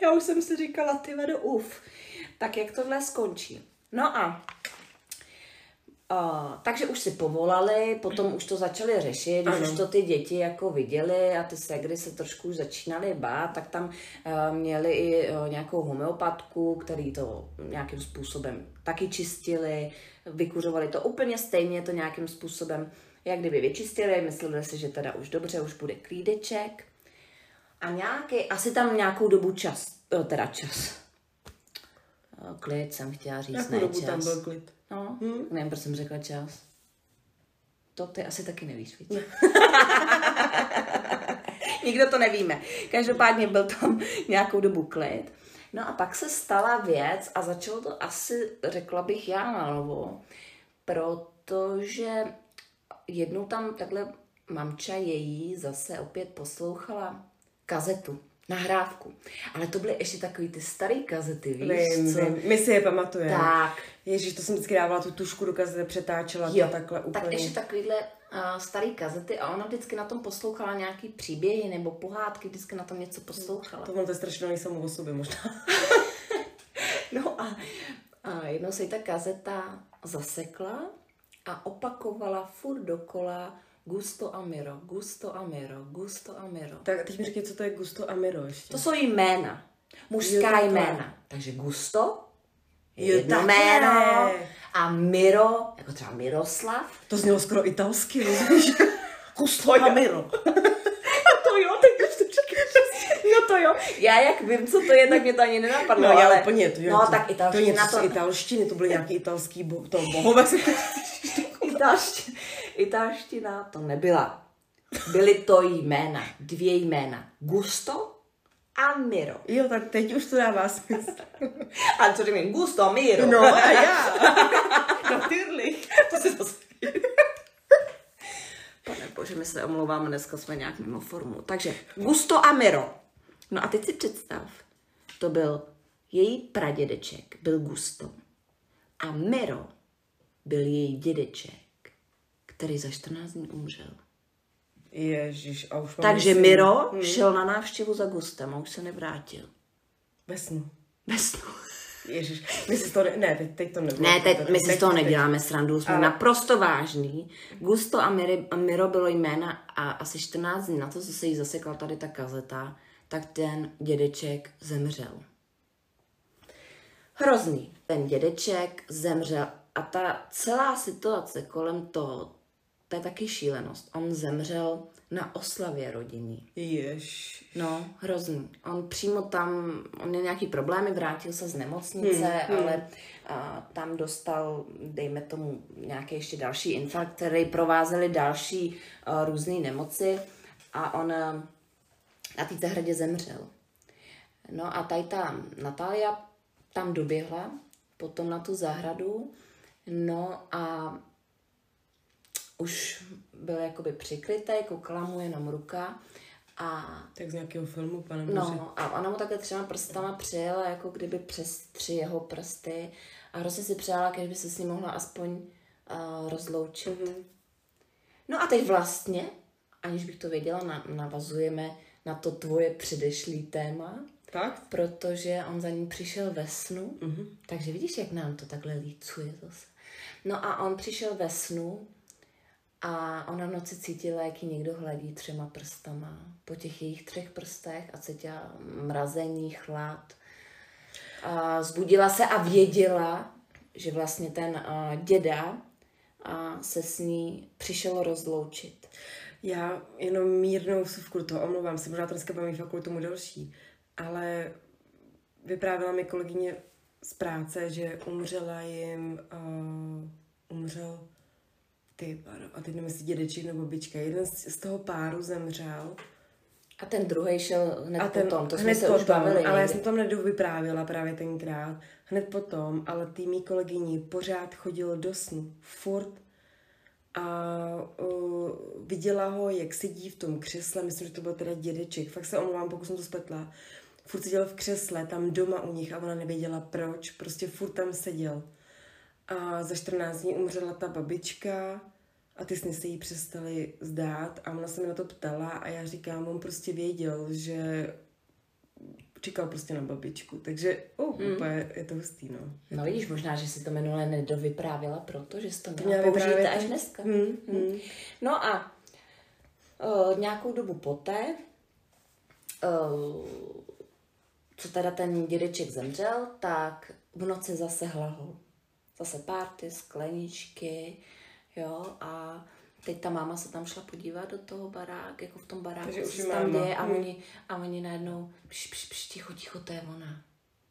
já už jsem si říkala, ty vedo, uf, tak jak tohle skončí? No a Uh, takže už si povolali, potom už to začali řešit, když ano. už to ty děti jako viděli a ty segry se trošku už začínaly bát, tak tam uh, měli i uh, nějakou homeopatku, který to nějakým způsobem taky čistili, vykuřovali to úplně stejně, to nějakým způsobem, jak kdyby vyčistili, mysleli si, že teda už dobře, už bude klídeček. A nějaký, asi tam nějakou dobu čas, teda čas. Klid jsem chtěla říct, Jakou ne dobu čas. tam byl klid? No, hmm? nevím, proč jsem řekla čas. To ty asi taky nevíš, víš? Nikdo to nevíme. Každopádně byl tam nějakou dobu klid. No a pak se stala věc a začalo to asi, řekla bych já na novo, protože jednou tam takhle mamča její zase opět poslouchala kazetu nahrávku. Ale to byly ještě takový ty staré kazety, víš vím, co? Vím. My si je pamatujeme. Tak. Ježíš, to jsem vždycky dávala tu tušku do kazety, přetáčela jo. to takhle úplně. Tak ještě takovýhle uh, staré kazety a ona vždycky na tom poslouchala nějaký příběhy nebo pohádky, vždycky na tom něco poslouchala. To mám to strašně samo o sobě možná. no a, a jednou se jí ta kazeta zasekla a opakovala furt dokola Gusto a Miro, Gusto a Miro, Gusto a Miro. Tak teď mi řekni, co to je Gusto a Miro ještě. To jsou jména. Mužská Jo, jména. Takže Gusto je Jo, jedno jméno a Miro, jako třeba Miroslav. To znělo skoro italsky, rozumíš? Gusto a Miro. to jo, teď už to. Jo, to jo. Já jak vím, co to je, tak mě to ani nenapadlo. No, ale ale úplně, to, jo, No, to, tak to italština něco to... z italštiny, to byly nějaký italský bo, to bohové. Italština, italština to nebyla. Byly to jména, dvě jména. Gusto a Miro. Jo, tak teď už to dává smysl. A co říkám, Gusto, Miro. No a já. No tyrlich. to se zase... Pane bože, my se omlouváme, dneska jsme nějak mimo formu. Takže Gusto a Miro. No a teď si představ, to byl její pradědeček, byl Gusto. A Miro byl její dědeček, který za 14 dní umřel. Ježíš, a už Takže Miro šel na návštěvu za Gustem a už se nevrátil. Ve snu. Bez snu. Ježíš, my si to ne, ne teď, teď to nebylo. Ne, teď, my si teď- z toho teď- neděláme srandu, jsme Ale- naprosto vážný. Gusto a, Miri, a Miro bylo jména a asi 14 dní na to, co se jí zasekla tady ta kazeta, tak ten dědeček zemřel. Hrozný. Ten dědeček zemřel a ta celá situace kolem toho, to je taky šílenost. On zemřel na oslavě rodinný. Jež. No, hrozný. On přímo tam, on měl nějaký problémy, vrátil se z nemocnice, hmm, ale a, tam dostal, dejme tomu, nějaký ještě další infarkt, který provázely další různé nemoci a on a, na té zahradě zemřel. No a tady ta Natália tam doběhla potom na tu zahradu, no a už byl jakoby přikrytý, koukala mu jenom ruka a Tak z nějakého filmu, pane bože. No, a ona mu takhle třema prstama přijela, jako kdyby přes tři jeho prsty a hrozně si přála, když by se s ním mohla aspoň uh, rozloučit. Mm-hmm. No a teď vlastně, aniž bych to věděla, na, navazujeme na to tvoje předešlý téma, Tak? protože on za ní přišel ve snu, mm-hmm. takže vidíš, jak nám to takhle lícuje zase. No a on přišel ve snu a ona v noci cítila, jak ji někdo hladí třema prstama po těch jejich třech prstech a cítila mrazení, chlad. A zbudila se a věděla, že vlastně ten uh, děda a se s ní přišel rozloučit. Já jenom mírnou vsuvku do toho, omlouvám se, možná to dneska bude mít tomu delší, ale vyprávěla mi kolegyně z práce, že umřela jim, uh, umřel ty a teď nevím, jestli dědeček nebo babička, jeden z, z toho páru zemřel A ten druhý šel hned a ten, potom, to jsme hned se potom, už bavili. ale já jsem tam nedovyprávěla právě tenkrát, hned potom, ale tý mý kolegyni pořád chodilo do snu, furt a uh, viděla ho, jak sedí v tom křesle, myslím, že to byl teda dědeček, fakt se omlouvám, pokud jsem to spletla, furt seděl v křesle, tam doma u nich a ona nevěděla proč, prostě furt tam seděl. A za 14 dní umřela ta babička a ty sny se jí přestaly zdát a ona se mi na to ptala a já říkám, on prostě věděl, že čekal prostě na babičku, takže uh, mm. úplně je to hustý, no. No vidíš, možná, že si to minule nedovyprávěla proto, že jsi to měla měla použít až dneska. Hmm, Hmm. No a uh, nějakou dobu poté, uh, co teda ten dědeček zemřel, tak v noci zase hlahol. Zase párty, skleničky, jo, a teď ta máma se tam šla podívat do toho barák, jako v tom baráku, Takže co už se tam máma. děje a Hmm. oni, a oni najednou, pš, pš, pš, ticho, ticho, to je ona.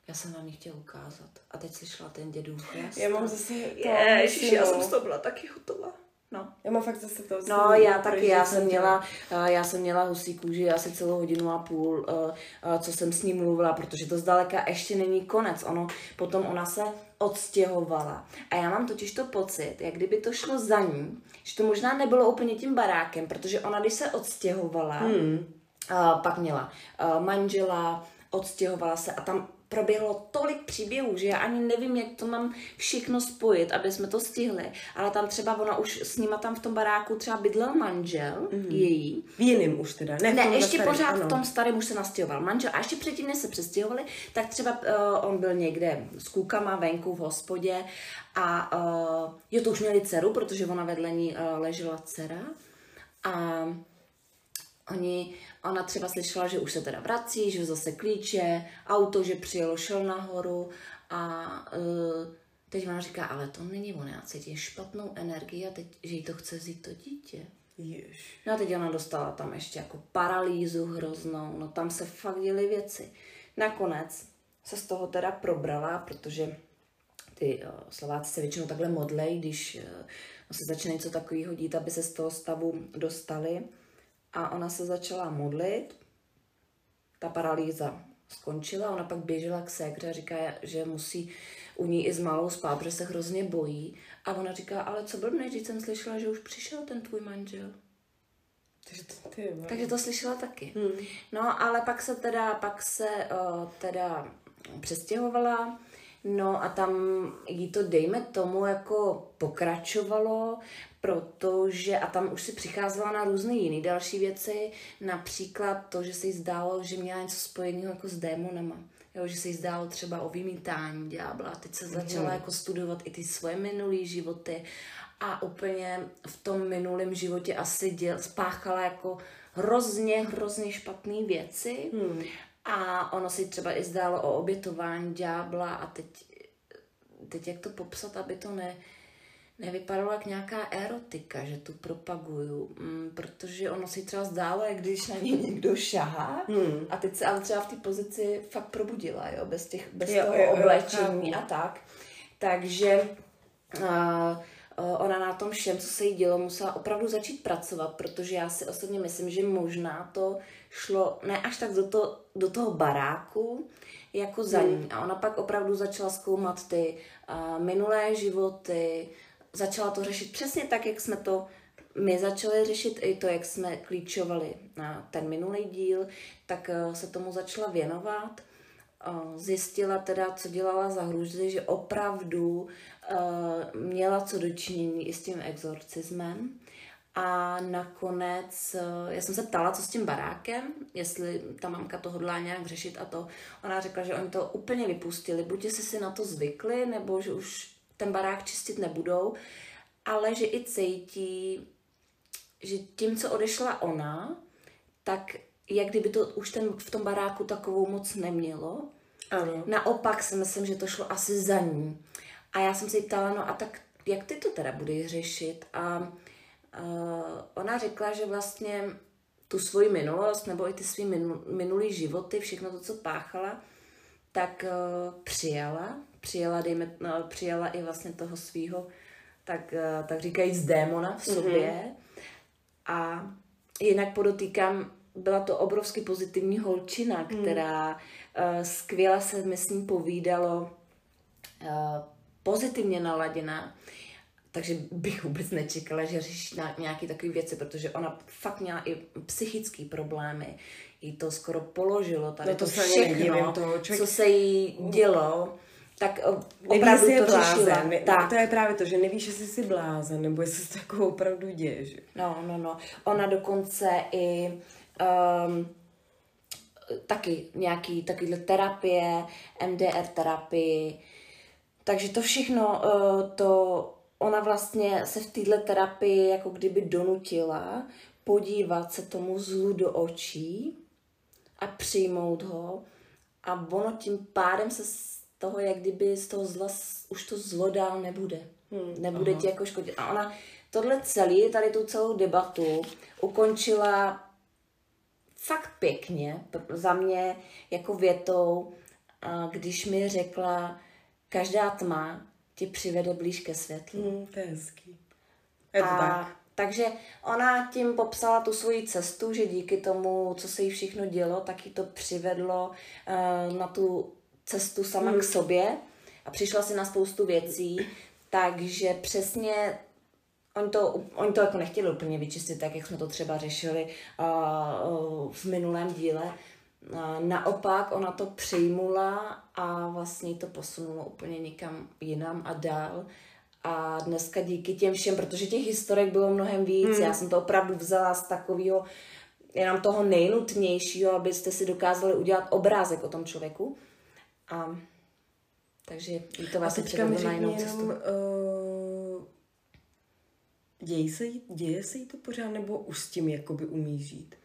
Já jsem vám ji chtěla ukázat. A teď slyšela ten dědův hlas. Já mám zase to, Ježiš, já jsem no. z toho byla taky hotová. No. Já mám fakt zase to. No, já taky, já jsem měla, eh, já jsem měla husí kůži asi celou hodinu a půl, eh, eh, co jsem s ním mluvila, protože to zdaleka ještě není konec. Ono, potom ona se odstěhovala. A já mám totiž to pocit, jak kdyby to šlo za ní, že to možná nebylo úplně tím barákem, protože ona, když se odstěhovala, hmm. pak měla eh, manžela, odstěhovala se a tam proběhlo tolik příběhů, že já ani nevím, jak to mám všechno spojit, aby jsme to stihli. Ale tam třeba ona už s nima tam v tom baráku třeba bydlel manžel mm. její. V jiným už teda, ne, Ne, ještě starém, pořád ano. v tom starém už se nastěhoval manžel. A ještě předtím, než se přestěhovali, tak třeba uh, on byl někde s klukama venku v hospodě a uh, jo, to už měli dceru, protože ona vedle ní uh, ležela dcera. A oni, ona třeba slyšela, že už se teda vrací, že zase klíče, auto, že přijelo, šel nahoru a uh, teď ona říká, ale to není ona, já cítím špatnou energii a teď, že jí to chce vzít to dítě. Jež. No a teď ona dostala tam ještě jako paralýzu hroznou, no tam se fakt děly věci. Nakonec se z toho teda probrala, protože ty uh, Slováci se většinou takhle modlej, když uh, se začne něco takového dít, aby se z toho stavu dostali. A ona se začala modlit, ta paralýza skončila, ona pak běžela k ségře a říká, že musí u ní i s malou spát, protože se hrozně bojí. A ona říká, ale co blbne, když jsem slyšela, že už přišel ten tvůj manžel. Takže to, ty, Takže to slyšela taky. Hmm. No, ale pak se teda, pak se uh, teda přestěhovala, no a tam jí to, dejme tomu, jako pokračovalo, protože, a tam už si přicházela na různé jiné další věci, například to, že se jí zdálo, že měla něco spojeného jako s démonama. Jo, že se jí zdálo třeba o vymítání ďábla. Teď se začala mm. jako studovat i ty svoje minulé životy a úplně v tom minulém životě asi děl, spáchala jako hrozně, hrozně špatné věci. Hmm. A ono si třeba i zdálo o obětování ďábla a teď, teď jak to popsat, aby to ne, nevypadalo jak nějaká erotika, že tu propaguju, mm, protože ono si třeba zdálo, jak když na ně někdo šahá Hmm. a teď se ale třeba v té pozici fakt probudila, jo, bez, těch, bez Jo, toho jo, jo, oblečení chápu. a tak. Takže uh, ona na tom všem, co se jí dělo, musela opravdu začít pracovat, protože já si osobně myslím, že možná to šlo ne až tak do, to, do toho baráku, jako za ní. A ona pak opravdu začala zkoumat ty uh, minulé životy, začala to řešit přesně tak, jak jsme to my začali řešit i to, jak jsme klíčovali na ten minulý díl, tak uh, se tomu začala věnovat. Uh, zjistila teda, co dělala za hruzy, že opravdu uh, měla co dočinění i s tím exorcismem. A nakonec, eh, já jsem se ptala, co s tím barákem, jestli ta mamka to hodlá nějak řešit a to. Ona řekla, že oni to úplně vypustili, buď jestli si na to zvykli, nebo že už ten barák čistit nebudou, ale že i cítí, že tím, co odešla ona, tak jak kdyby to už ten, v tom baráku takovou moc nemělo. Ano. Naopak si myslím, že to šlo asi za ní. A já jsem se jí ptala, no a tak jak ty to teda budeš řešit? A uh, ona řekla, že vlastně tu svoji minulost nebo i ty svý minu, minulý životy, všechno to, co páchala, tak uh, přijala. Přijala, dejme, no, přijala i vlastně toho svého, tak, uh, tak říkají z démona v sobě. Mm-hmm. A jinak podotýkám, byla to obrovsky pozitivní holčina, která uh, skvěle se, myslím, povídalo, uh, pozitivně naladěná. Takže bych vůbec nečekala, že řeší nějaké takové věci, protože ona fakt měla i psychické problémy. Jí to skoro položilo tady No to to všechno, toho člověk- co se jí dělo, tak Nevíš, opravdu je to řešila. blázen. Ne, Tak, To je právě to, že nevíš, jestli jsi blázen, nebo jestli se to jako opravdu děje. Že? No, no, no. Ona dokonce i um, taky nějaký takovýhle terapie, MDR terapii. Takže to všechno, uh, to ona vlastně se v této terapii jako kdyby donutila podívat se tomu zlu do očí a přijmout ho. A ono tím pádem se toho, jak kdyby z toho zla, už to zlo dál nebude. Hmm, nebude aha. ti jako škodit. A ona tohle celý, tady tu celou debatu ukončila fakt pěkně, za mě jako větou, a když mi řekla, každá tma ti přivede blíž ke světlu. Hmm, to je hezký. Je to A tak. takže ona tím popsala tu svoji cestu, že díky tomu, co se jí všechno dělo, tak jí to přivedlo uh, na tu cestu sama Hmm. k sobě a přišla si na spoustu věcí, takže přesně Oni to, oni to jako nechtěli úplně vyčistit, tak jak jsme to třeba řešili uh, v minulém díle. Uh, naopak ona to přijmula a vlastně to posunulo úplně někam jinam a dál. A dneska díky těm všem, protože těch historek bylo mnohem víc, hmm. já jsem to opravdu vzala z takového jenom toho nejnutnějšího, abyste si dokázali udělat obrázek o tom člověku. A takže jí to vlastně přivedlo na jenom, cestu. uh, děje se, děje se jí to pořád, nebo už s tím jakoby umí žít?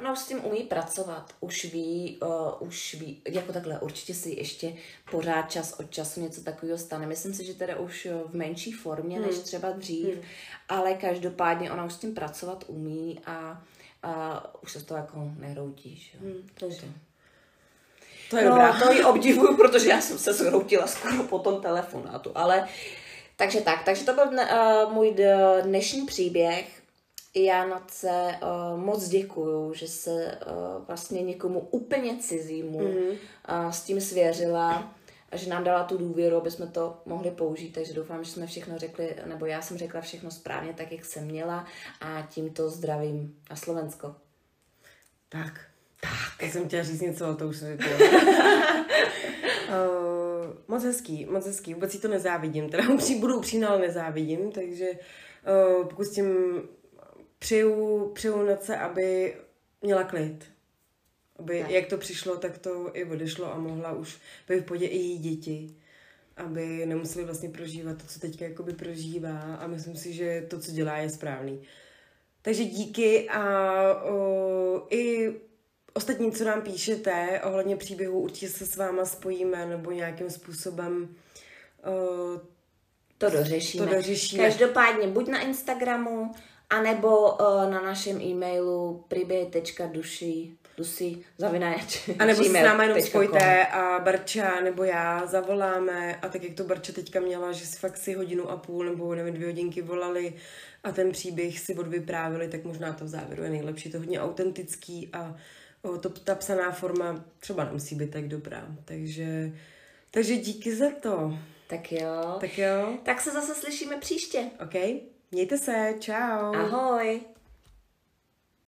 Ona už s tím umí pracovat, už ví, uh, už ví, jako takhle, určitě si ještě pořád čas od času něco takového stane. Myslím si, že teda už v menší formě, hmm. než třeba dřív, hmm. ale každopádně ona už s tím pracovat umí a, a už se z toho jako neroutí. Že? Hmm. Takže. To je no, dobrá. to ji obdivuju, protože já jsem se zhroutila skoro po tom telefonátu, ale takže tak, takže to byl uh, můj dnešní příběh. Já na se uh, moc děkuju, že se uh, vlastně někomu úplně cizímu mm-hmm. uh, s tím svěřila a že nám dala tu důvěru, aby jsme to mohli použít. Takže doufám, že jsme všechno řekli, nebo já jsem řekla všechno správně, tak jak jsem měla a tímto zdravím na Slovensko. Tak. Tak. Já jsem chtěla říct něco, ale to už jsem uh, Moc hezký, moc hezký. Vůbec si to nezávidím. Teda budu upřímná, ale nezávidím, takže uh, pokud s tím přeju, přeju noce, aby měla klid. Aby, tak. jak to přišlo, tak to i odešlo a mohla už být v podě i její děti. Aby nemuseli vlastně prožívat to, co teďka jakoby prožívá a myslím si, že to, co dělá, je správný. Takže díky a o, i ostatní, co nám píšete ohledně příběhu, určitě se s váma spojíme nebo nějakým způsobem o, to dořešíme. to dořešíme. Každopádně buď na Instagramu, anebo uh, na našem e-mailu priběj.duši dusí zavináč. A nebo se s náma jenom spojte a Barča nebo já zavoláme a tak jak to Barča teďka měla, že si fakt si hodinu a půl nebo nevím, dvě hodinky volali a ten příběh si odvyprávili, tak možná to v závěru je nejlepší. To hodně autentický a to, ta psaná forma třeba nemusí být tak dobrá. Takže, takže díky za to. Tak jo. Tak jo. Tak se zase slyšíme příště. OK. Mějte se, čau. Ahoj.